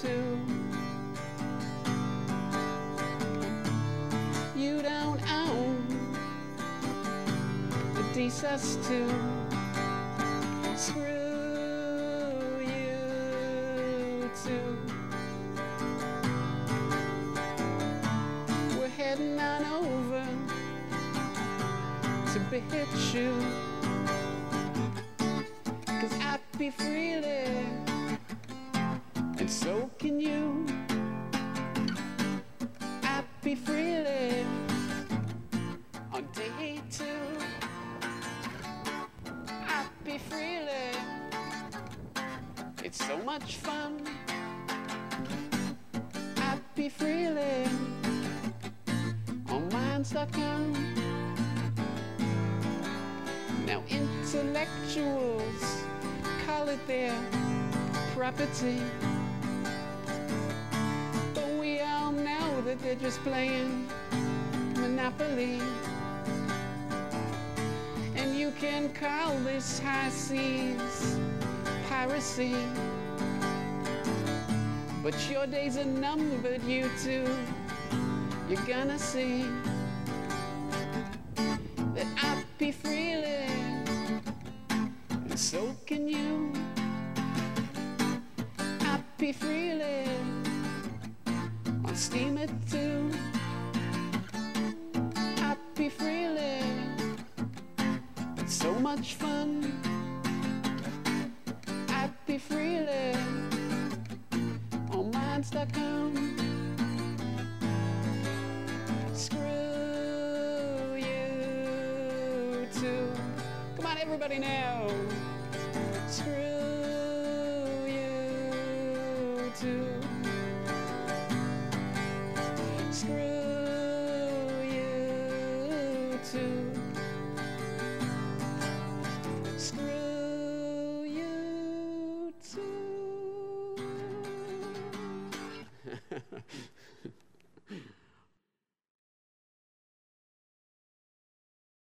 too. You don't own the DSS too. Screw you too. We're heading on over to BitChute. Cause I be and so can you. Happy freely on day two. Be freely, it's so much fun. Happy freely on minds.com. Now intellectuals call it their property. They're just playing Monopoly. And you can call this high seas piracy. But your days are numbered, you two. You're gonna see that I'll be freely, and so can you. I be freely on Steemit too. Be freely, it's so much fun. Be freely on minds.com. Screw YouTube. Come on, everybody now. Screw YouTube. Too. Screw you too.